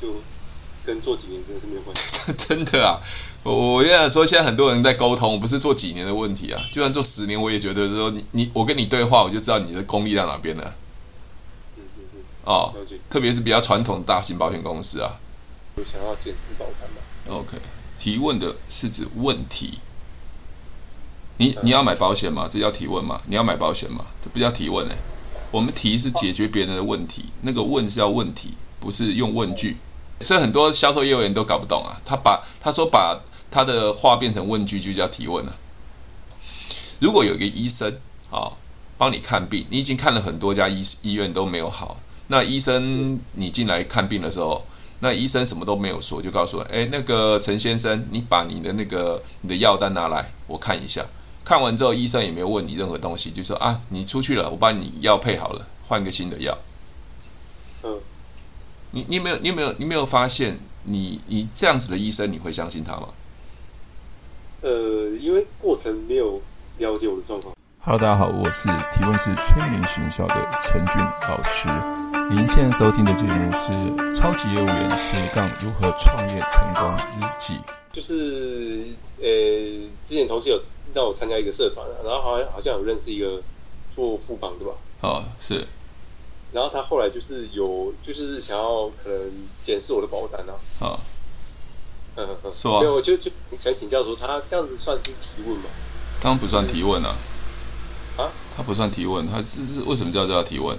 就跟做几年真的是没有关系。真的啊，我我跟你说，现在很多人在沟通，我不是做几年的问题啊，就算做十年，我也觉得说你你我跟你对话，我就知道你的功力在哪边了。嗯嗯嗯。哦，特别是比较传统的大型保险公司啊。有想要检视保单吗？OK，提问的是指问题。你你要买保险吗？这叫提问吗？你要买保险吗？这不叫提问哎、欸。我们提是解决别人的问题，那个问是要问题，不是用问句。所以很多销售业务员都搞不懂啊。他把他说把他的话变成问句，就叫提问了。如果有一个医生啊、帮你看病，你已经看了很多家医医院都没有好，那医生你进来看病的时候，那医生什么都没有说，就告诉我，哎，那个陈先生，你把你的那个你的药单拿来，我看一下。看完之后，医生也没有问你任何东西，就说啊，你出去了，我把你药配好了，换个新的药。嗯，你你有没有你有没有你没有发现你，你你这样子的医生，你会相信他吗？呃，因为过程没有了解我的状况。Hello，大家好，我是提问是催眠学校的陈俊老师。您现在收听的节目是《超级业务员斜杠如何创业成功日记》。就是呃，之前同事有让我参加一个社团，然后好像好像有认识一个做副帮对吧？哦，是。然后他后来就是有，就是想要可能检视我的保单啊。啊、嗯嗯嗯。说、啊。对，我就就想请教说，他这样子算是提问吗？当然不算提问啊。啊？他不算提问，他这是为什么叫叫提问？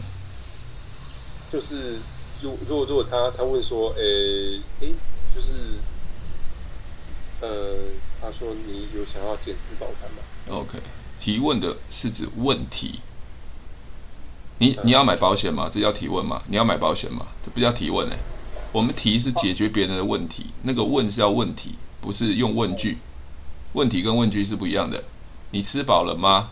就是，如如果如果他他问说，诶诶，就是。呃，他说你有想要检视保单吗？OK，提问的是指问题。你你要买保险吗？这叫提问吗？你要买保险吗？这不叫提问哎、欸。我们提是解决别人的问题，那个问是要问题，不是用问句。问题跟问句是不一样的。你吃饱了吗？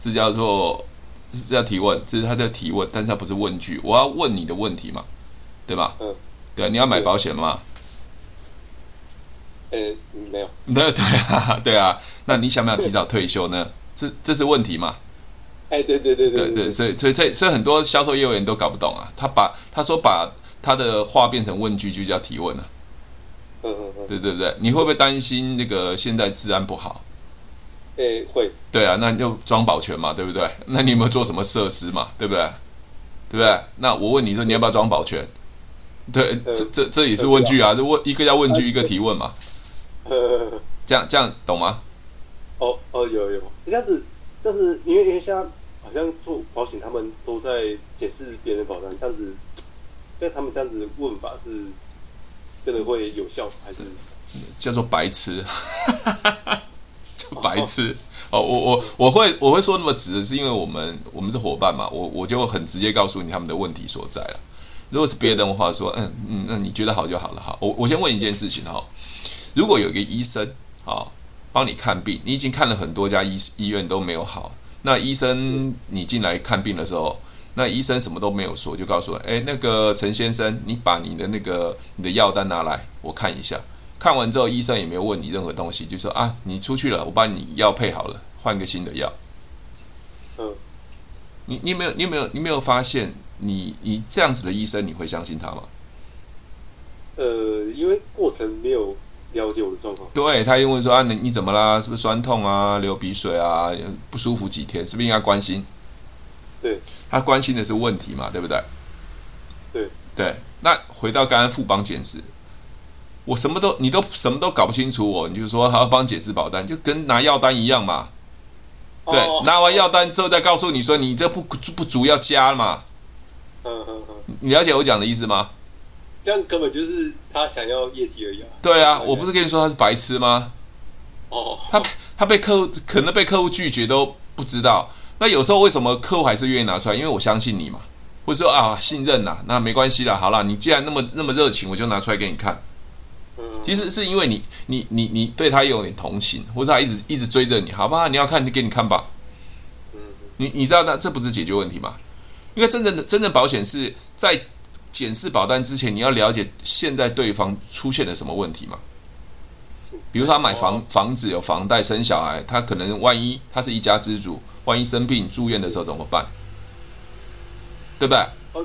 这叫做这叫提问，这是他在提问，但是他不是问句。我要问你的问题嘛，对吧？嗯。对，你要买保险吗？呃，没有。对 对啊，对啊，那你想不想提早退休呢？这这是问题嘛？哎，对对对对对对，所以所以所以所以很多销售业务员都搞不懂啊。他把他说把他的话变成问句，就叫提问了。嗯嗯嗯。对对对，你会不会担心那个现在治安不好？哎，会。对啊，那你就装保全嘛，对不对？那你有没有做什么设施嘛？对不对？对不对？那我问你说，你要不要装保全？对，这这这也是问句啊，这问一个叫问句，一个提问嘛。这样这样懂吗？哦哦有有，这样子，这样子，因为因为现在好像做保险，他们都在解释别人的保单，这样子，在他们这样子问法是真的会有效还是？叫做白痴，就 白痴哦，我我我会我会说那么直，是因为我们我们是伙伴嘛，我我就很直接告诉你他们的问题所在了。如果是别人的话说，嗯嗯，那你觉得好就好了哈。我我先问一件事情哈。如果有一个医生啊、哦，帮你看病，你已经看了很多家医医院都没有好，那医生你进来看病的时候，那医生什么都没有说，就告诉我，哎，那个陈先生，你把你的那个你的药单拿来，我看一下。看完之后，医生也没有问你任何东西，就说啊，你出去了，我把你药配好了，换个新的药。嗯。你你有没有你有没有你没有发现你，你你这样子的医生，你会相信他吗？呃，因为过程没有。了解我的状况，对，他因为说啊，你你怎么啦？是不是酸痛啊？流鼻水啊？不舒服几天？是不是应该关心？对，他关心的是问题嘛，对不对？对对。那回到刚刚富邦检视，我什么都你都什么都搞不清楚我，你就说还要帮解释保单，就跟拿药单一样嘛。对，哦、拿完药单之后再告诉你说你这不不足要加嘛。嗯嗯嗯。你了解我讲的意思吗？这样根本就是他想要业绩而已啊！对啊，我不是跟你说他是白痴吗？哦，他他被客户可能被客户拒绝都不知道。那有时候为什么客户还是愿意拿出来？因为我相信你嘛，或者说啊信任呐，那没关系了，好了，你既然那么那么热情，我就拿出来给你看。嗯，其实是因为你你你你对他有点同情，或者他一直一直追着你，好吧？你要看就给你看吧。嗯，你你知道那这不是解决问题吗？因为真正的真正保险是在。检视保单之前，你要了解现在对方出现了什么问题吗？比如他买房房子有房贷生小孩，他可能万一他是一家之主，万一生病住院的时候怎么办？对不对？哦，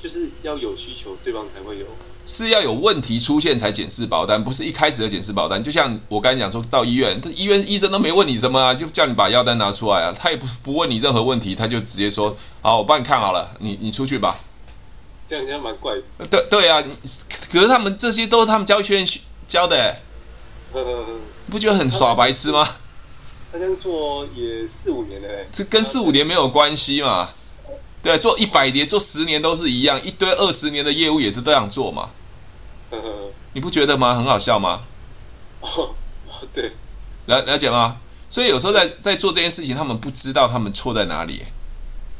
就是要有需求，对方才会有。是要有问题出现才检视保单，不是一开始的检视保单。就像我刚才讲说到医院，他医院医生都没问你什么啊，就叫你把药单拿出来啊，他也不不问你任何问题，他就直接说好，我帮你看好了，你你出去吧。这样蛮怪的。对对啊，可是他们这些都是他们教育学院教的，不觉得很耍白痴吗？他这样做也四五年了，欸，这跟四五年没有关系嘛？对，做一百年、做十年都是一样，一堆二十年的业务也是这样做嘛？你不觉得吗？很好笑吗？哦，对，了了解吗？所以有时候在在做这件事情，他们不知道他们错在哪里，欸。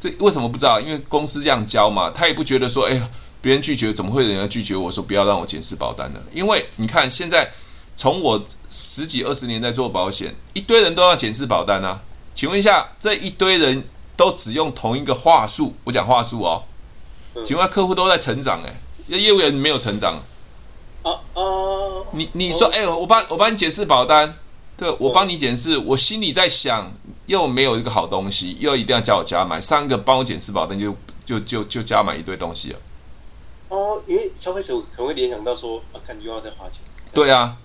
这为什么不知道？因为公司这样教嘛，他也不觉得说，哎呀，别人拒绝，怎么会有人要拒绝我说不要让我检视保单呢？因为你看现在从我十几二十年在做保险，一堆人都要检视保单啊。请问一下，这一堆人都只用同一个话术，我讲话术哦。请问客户都在成长哎，那业务员没有成长。啊啊！你你说，哎，我帮我帮你检视保单。对，我帮你检视，我心里在想，又没有一个好东西，又一定要叫我加买，上一个帮我检视保单就就就就加买一堆东西了。哦，因为消费者可能会联想到说，啊，感觉又要再花钱。对啊。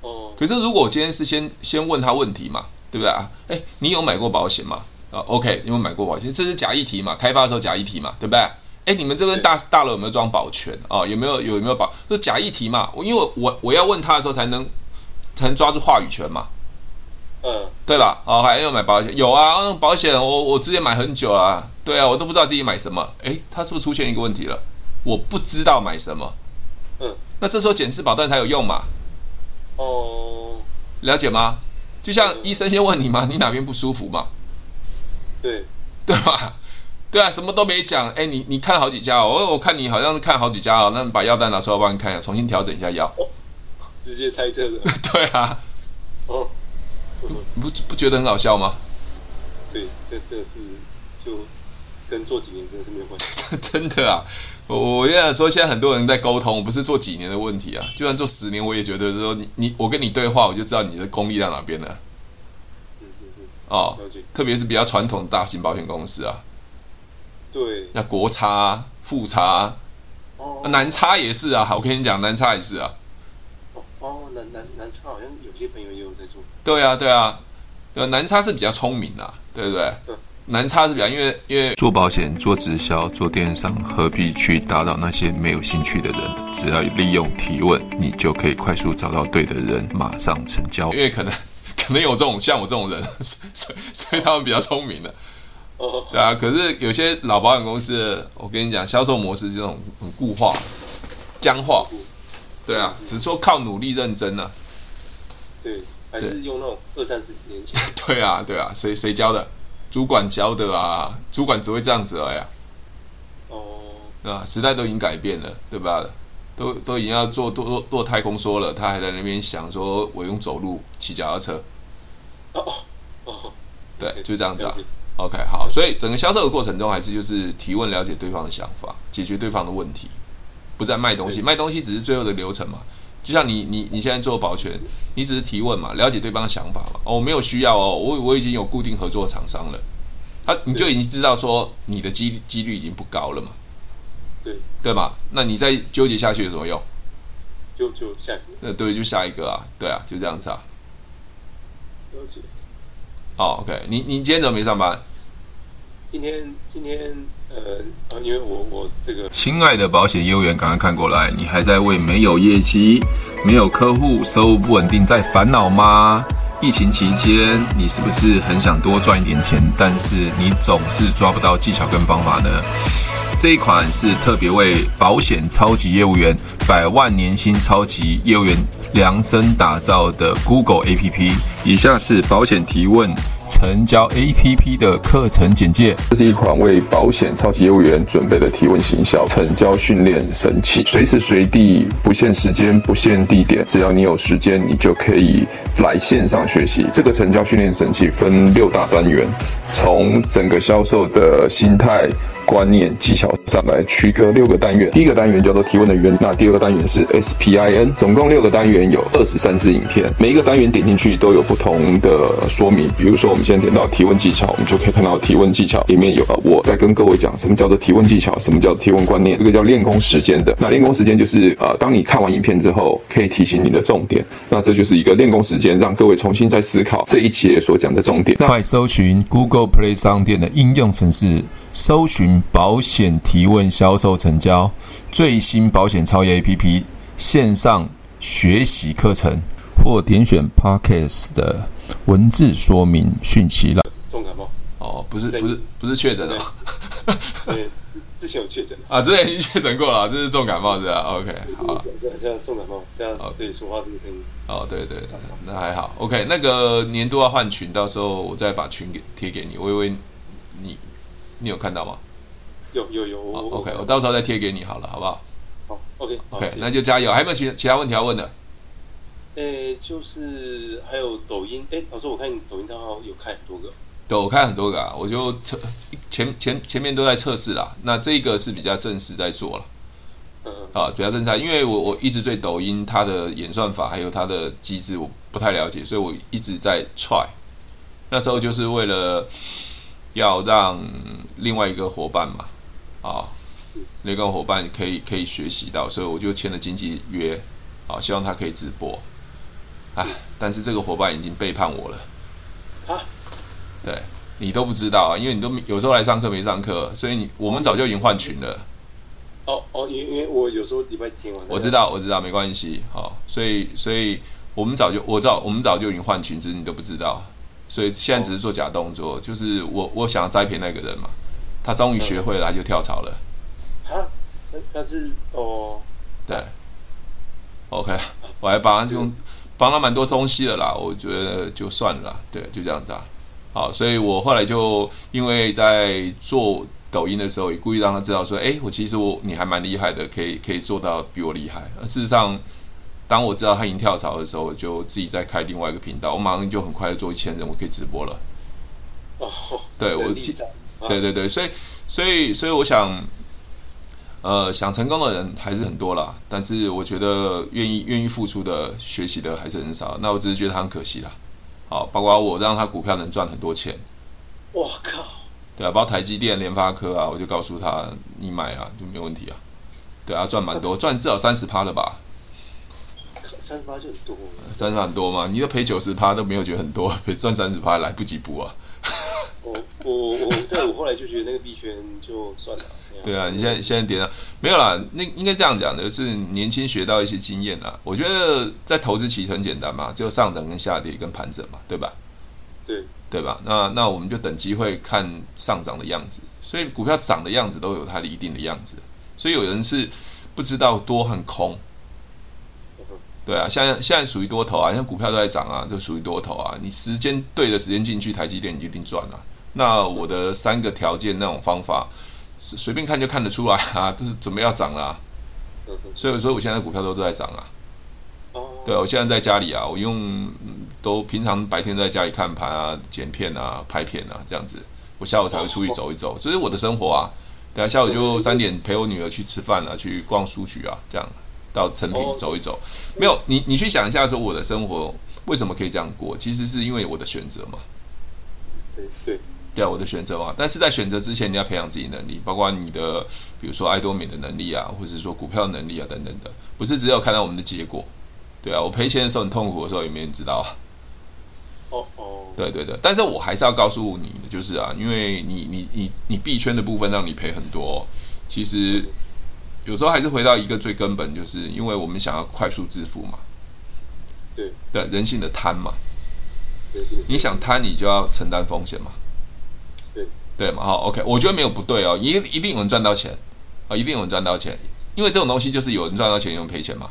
哦。可是如果我今天是先先问他问题嘛，对不对啊？哎，你有买过保险吗？啊，OK，你有买过保险？这是假议题嘛？开发的时候假议题嘛，对不对？哎，你们这边大大楼有没有装保全啊？有没有有没有保？是假议题嘛？我因为我我要问他的时候才能。才能抓住话语权嘛，嗯，对吧？哦，还要买保险？有啊，那保险我我之前买很久了啊，对啊，我都不知道自己买什么。诶，他是不是出现一个问题了？我不知道买什么，嗯，那这时候检视保单才有用嘛？哦，了解吗？就像医生先问你嘛，你哪边不舒服嘛？对，对吧？对啊，什么都没讲。哎，你你看了好几家哦，我我看你好像是看好几家哦，那把药单拿出来帮你看一下，重新调整一下药。哦直接猜测的，对啊，哦，你不不觉得很好笑吗？对，这这是就跟做几年真的是没有关系。真的啊，我我跟你说，现在很多人在沟通，我不是做几年的问题啊，就算做十年，我也觉得说你你我跟你对话，我就知道你的功力在哪边了。嗯嗯嗯。哦，特别是比较传统的大型保险公司啊。对。那国差、富差，哦，南差也是啊。我跟你讲，南差也是啊。好像有些朋友也有在做。对啊，对啊，对，南差是比较聪明的，对不对？对。南差是比较，因为因为做保险、做直销、做电商，何必去打扰那些没有兴趣的人？只要利用提问，你就可以快速找到对的人，马上成交。因为可能 可能有这种像我这种人，所以所以他们比较聪明的。哦。对啊，可是有些老保险公司，我跟你讲，销售模式这种很固化、僵化。对啊，只是说靠努力认真呢、啊。对，还是用那种二三十年前。对啊，对啊，谁谁教的？主管教的啊，主管只会这样子而已。哦。啊，啊，时代都已经改变了，对吧？都都已经要做做做太空梭了，他还在那边想说，我用走路骑脚踏车。哦哦哦。对，就这样子啊。OK，好，所以整个销售的过程中，还是就是提问、了解对方的想法，解决对方的问题。不在卖东西，卖东西只是最后的流程嘛。就像你你你现在做保全，你只是提问嘛，了解对方的想法嘛。哦，我没有需要哦，我我已经有固定合作厂商了，他你就已经知道说你的几几率已经不高了嘛。对对嘛？那你再纠结下去有什么用？就就下一个。那对，就下一个啊，对啊，就这样子啊。了解。好，OK，你你今天怎么没上班？今天今天。呃，因为我我这个，亲爱的保险业务员，赶快看过来，你还在为没有业绩、没有客户、收入不稳定在烦恼吗？疫情期间，你是不是很想多赚一点钱，但是你总是抓不到技巧跟方法呢？这一款是特别为保险超级业务员、百万年薪超级业务员量身打造的 Google APP。以下是保险提问。成交 APP 的课程简介。这是一款为保险超级业务员准备的提问行销成交训练神器，随时随地，不限时间，不限地点，只要你有时间，你就可以来线上学习。这个成交训练神器分六大单元，从整个销售的心态。观念、技巧上来区隔六个单元。第一个单元叫做提问的原，那第二个单元是 SPIN，总共六个单元有二十三支影片，每一个单元点进去都有不同的说明。比如说，我们现在点到提问技巧，我们就可以看到提问技巧里面有啊我在跟各位讲什么叫做提问技巧，什么叫提问观念，这个叫练功时间的。那练功时间就是呃，当你看完影片之后，可以提醒你的重点。那这就是一个练功时间，让各位重新再思考这一节所讲的重点。那快搜寻 Google Play 商店的应用程式，搜寻保险提问销售成交最新保险超越 APP 线上学习课程，或点选 Podcast 的文字说明讯息了。重感冒？哦，不是，不是，不是确诊的。对，之前有确诊 啊，之前已经确诊过了，这是重感冒是吧？OK，好。像重感冒这样，哦，对，说话这个声音。哦，对对，那还好。OK，那个年度要换群，到时候我再把群给贴给你。我以为你，你有看到吗？有有有。好，OK，我到时候再贴给你好了，好不好？好，OK，OK，好那就加油。还有没有其其他问题要问的？诶，就是还有抖音，诶，老师，我看你抖音账号有开很多个。对，我开很多个啊，我就测前前前面都在测试啦。那这个是比较正式在做了。嗯。啊，比较正式，因为我我一直对抖音它的演算法还有它的机制我不太了解，所以我一直在 try。那时候就是为了要让另外一个伙伴嘛，啊，那个伙伴可以可以学习到，所以我就签了经纪约，啊，希望他可以直播。哎，但是这个伙伴已经背叛我了。啊？对，你都不知道啊，因为你都有时候来上课没上课，所以你我们早就已经换群了。哦哦，因因为我有时候礼拜天晚上。我知道，我知道，没关系，好，所以所以我们早就我知道，我们早就已经换群，只是你都不知道，所以现在只是做假动作，哦、就是我我想要栽培那个人嘛，他终于学会了，他就跳槽了。啊？但是哦。对。OK，我还帮他用帮他蛮多东西的啦，我觉得就算了啦，对，就这样子啊。好，所以我后来就因为在做抖音的时候，也故意让他知道说，哎，我其实我你还蛮厉害的，可以可以做到比我厉害。而事实上，当我知道他已经跳槽的时候，我就自己再开另外一个频道，我马上就很快就做一千人，我可以直播了。哦，对我记，对对对，所以所以所以我想，呃，想成功的人还是很多啦，但是我觉得愿意愿意付出的、学习的还是很少。那我只是觉得他很可惜啦。好，包括我让他股票能赚很多钱，我靠，对啊，包括台积电、联发科啊，我就告诉他，你买啊，就没问题啊，对啊，赚蛮多，赚至少三十趴了吧？三十趴就很多，三十很多嘛？你都赔九十趴都没有觉得很多，赔 赚三十趴来不及补啊。我我我，对我后来就觉得那个币圈就算了。对啊，你现在现在点了没有啦？那应该这样讲的，就是年轻学到一些经验啦。我觉得在投资其实很简单嘛，就上涨跟下跌跟盘整嘛，对吧？对，对吧？那那我们就等机会看上涨的样子。所以股票涨的样子都有它的一定的样子。所以有人是不知道多和空。对啊，现在现在属于多头啊，像股票都在涨啊，就属于多头啊。你时间对的时间进去，台积电你就一定赚了。那我的三个条件那种方法。随便看就看得出来啊，就是准备要涨了，啊，所以说我现在股票都都在涨啊。对，我现在在家里啊，我用都平常白天在家里看盘啊、剪片啊、拍片啊这样子，我下午才会出去走一走，这是我的生活啊。等下下午就三点陪我女儿去吃饭啊，去逛书局啊，这样到成品走一走。没有你，你去想一下说我的生活为什么可以这样过？其实是因为我的选择嘛。对对。对啊，我的选择嘛，但是在选择之前，你要培养自己能力，包括你的，比如说爱多美的能力啊，或者是说股票能力啊等等的，不是只有看到我们的结果。对啊，我赔钱的时候很痛苦的时候，也没人知道啊。哦哦。对对对，但是我还是要告诉你的，就是啊，因为你你你你币圈的部分让你赔很多，其实有时候还是回到一个最根本，就是因为我们想要快速致富嘛。对。对，人性的贪嘛。你想贪，你就要承担风险嘛。对嘛？好，OK，我觉得没有不对哦，一一定有人赚到钱啊，一定有人赚到钱，因为这种东西就是有人赚到钱，有人赔钱嘛。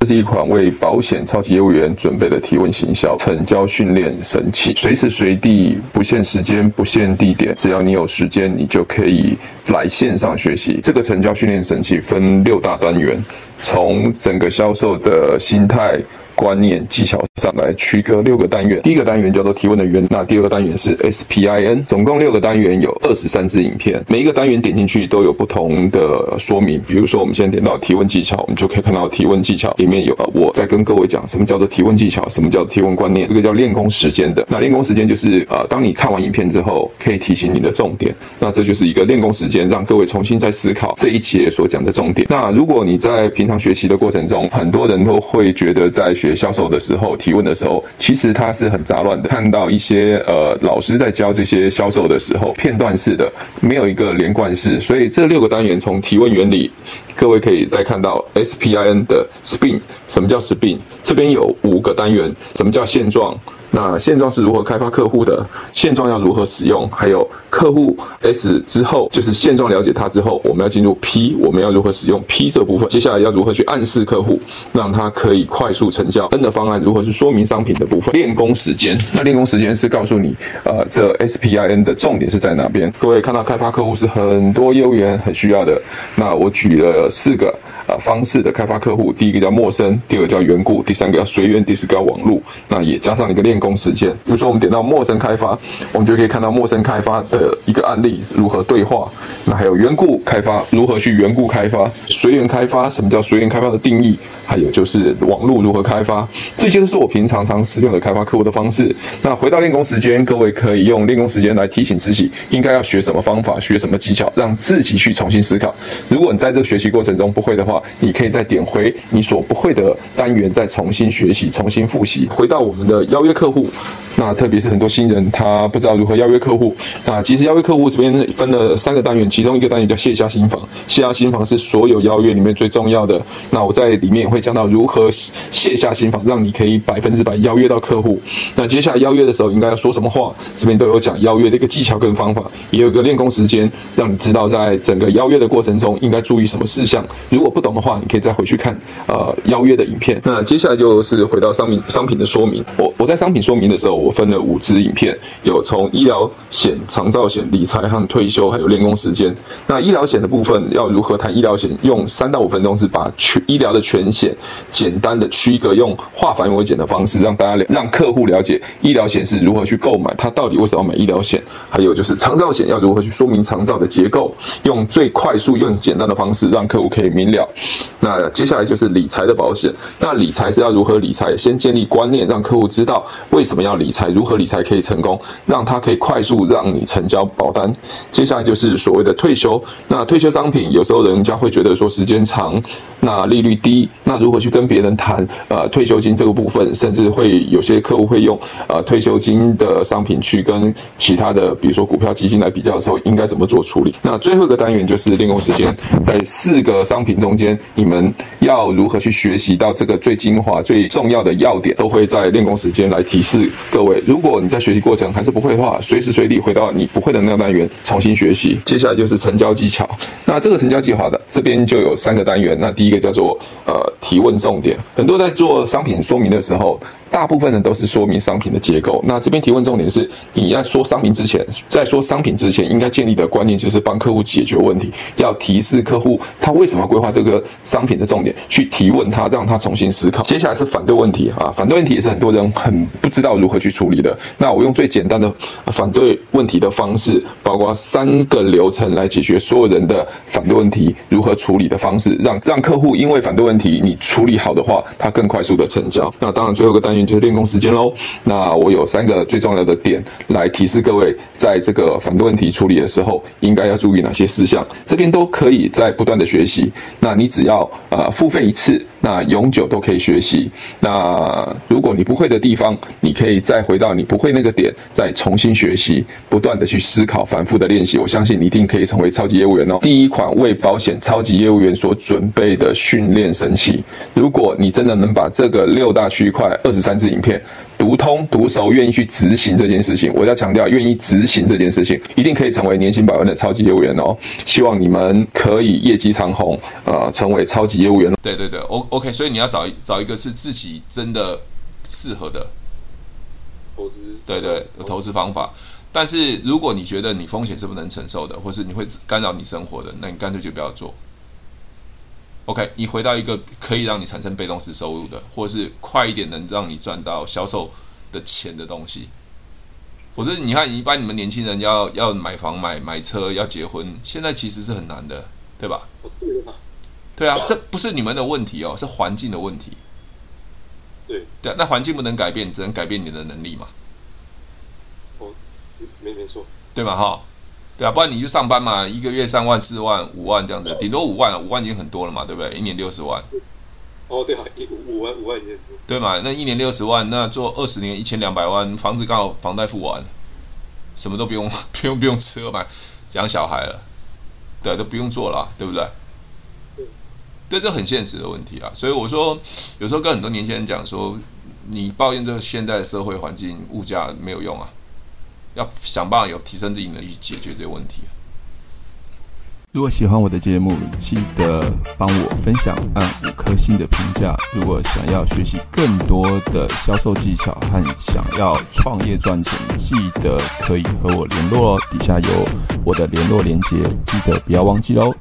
这是一款为保险超级业务员准备的提问行销成交训练神器，随时随地不限时间、不限地点，只要你有时间，你就可以来线上学习。这个成交训练神器分六大单元，从整个销售的心态、观念、技巧上来区隔六个单元。第一个单元叫做提问的源，那第二个单元是 SPIN，总共六个单元有二十三支影片，每一个单元点进去都有不同的说明。比如说，我们现在点到提问技巧，我们就可以看到提问技巧里面有我在跟各位讲什么叫做提问技巧，什么叫提问观念，这个叫练功时间的。那练功时间就是呃，当你看完影片之后，可以提醒你的重点。那这就是一个练功时间，让各位重新再思考这一节所讲的重点。那如果你在平常学习的过程中，很多人都会觉得在学销售的时候提问的时候，其实它是很杂乱的。看到一些呃老师在教这些销售的时候，片段式的，没有一个连贯式。所以这六个单元从提问原理，各位可以再看到 SPIN 的 SPIN，什么叫 SPIN？这边有五个单元，什么叫现状？那现状是如何开发客户的？现状要如何使用？还有客户 S 之后，就是现状了解他之后，我们要进入 P，我们要如何使用 P 这部分？接下来要如何去暗示客户，让他可以快速成交？N 的方案如何去说明商品的部分？练功时间，那练功时间是告诉你，呃，这 SPIN 的重点是在哪边？各位看到开发客户是很多业务员很需要的。那我举了四个呃方式的开发客户，第一个叫陌生，第二个叫缘故，第三个叫随缘，第四个叫网路。那也加上一个练。工时间，比如说我们点到陌生开发，我们就可以看到陌生开发的一个案例如何对话。那还有缘故开发，如何去缘故开发？随缘开发，什么叫随缘开发的定义？还有就是网络如何开发？这些都是我平常常使用的开发客户的方式。那回到练功时间，各位可以用练功时间来提醒自己，应该要学什么方法，学什么技巧，让自己去重新思考。如果你在这学习过程中不会的话，你可以再点回你所不会的单元，再重新学习，重新复习。回到我们的邀约客户。那特别是很多新人，他不知道如何邀约客户。那其实邀约客户这边分了三个单元，其中一个单元叫卸下心防。卸下心防是所有邀约里面最重要的。那我在里面会讲到如何卸下心防，让你可以百分之百邀约到客户。那接下来邀约的时候应该要说什么话，这边都有讲邀约的一个技巧跟方法，也有个练功时间，让你知道在整个邀约的过程中应该注意什么事项。如果不懂的话，你可以再回去看呃邀约的影片。那接下来就是回到商品商品的说明。我我在商品说明的时候，我分了五支影片，有从医疗险、长照险、理财和退休，还有练功时间。那医疗险的部分要如何谈医疗险？用三到五分钟是把全医疗的全险简单的区隔，用化繁为简的方式让大家了让客户了解医疗险是如何去购买，他到底为什么要买医疗险？还有就是长照险要如何去说明长照的结构，用最快速、用简单的方式让客户可以明了。那接下来就是理财的保险，那理财是要如何理财？先建立观念，让客户知道为什么要理财。如何理财可以成功，让它可以快速让你成交保单。接下来就是所谓的退休。那退休商品有时候人家会觉得说时间长，那利率低，那如何去跟别人谈呃退休金这个部分，甚至会有些客户会用呃退休金的商品去跟其他的比如说股票基金来比较的时候，应该怎么做处理？那最后一个单元就是练功时间，在四个商品中间，你们要如何去学习到这个最精华、最重要的要点，都会在练功时间来提示各位。如果你在学习过程还是不会的话，随时随地回到你不会的那个单元重新学习。接下来就是成交技巧。那这个成交计划的这边就有三个单元。那第一一个叫做呃提问重点。很多在做商品说明的时候，大部分人都是说明商品的结构。那这边提问重点是，你要说商品之前，在说商品之前，应该建立的观念就是帮客户解决问题，要提示客户他为什么规划这个商品的重点，去提问他，让他重新思考。接下来是反对问题啊，反对问题也是很多人很不知道如何去处理的。那我用最简单的反对问题的方式，包括三个流程来解决所有人的反对问题，如何处理的方式，让让客户因为反对问题你处理好的话，他更快速的成交。那当然最后一个单元。就是练功时间喽。那我有三个最重要的点来提示各位，在这个反对问题处理的时候，应该要注意哪些事项。这边都可以在不断的学习。那你只要呃付费一次，那永久都可以学习。那如果你不会的地方，你可以再回到你不会那个点，再重新学习，不断的去思考，反复的练习。我相信你一定可以成为超级业务员哦。第一款为保险超级业务员所准备的训练神器。如果你真的能把这个六大区块二十三。支影片读通读熟，愿意去执行这件事情。我要强调，愿意执行这件事情，一定可以成为年薪百万的超级业务员哦。希望你们可以业绩长虹，呃，成为超级业务员。对对对，O OK。所以你要找找一个是自己真的适合的投资，对对的投资方法。但是如果你觉得你风险是不能承受的，或是你会干扰你生活的，那你干脆就不要做。OK，你回到一个可以让你产生被动式收入的，或者是快一点能让你赚到销售的钱的东西。否则，你看，一般你们年轻人要要买房、买买车、要结婚，现在其实是很难的，对吧？对啊，这不是你们的问题哦，是环境的问题。对。对，那环境不能改变，只能改变你的能力嘛。哦，没没错。对吧？哈。对啊，不然你就上班嘛，一个月三万、四万、五万这样子，顶多五万了，五万已经很多了嘛，对不对？一年六十万。哦，对啊，五五万五万已经很多。对嘛？那一年六十万，那做二十年一千两百万，房子刚好房贷付完，什么都不用，不用不用吃喝买，养小孩了，对，都不用做了，对不对？对，对，这很现实的问题啊。所以我说，有时候跟很多年轻人讲说，你抱怨这个现在的社会环境物价没有用啊。要想办法有提升自己能力去解决这个问题。如果喜欢我的节目，记得帮我分享，按五颗星的评价。如果想要学习更多的销售技巧和想要创业赚钱，记得可以和我联络哦。底下有我的联络链接，记得不要忘记喽。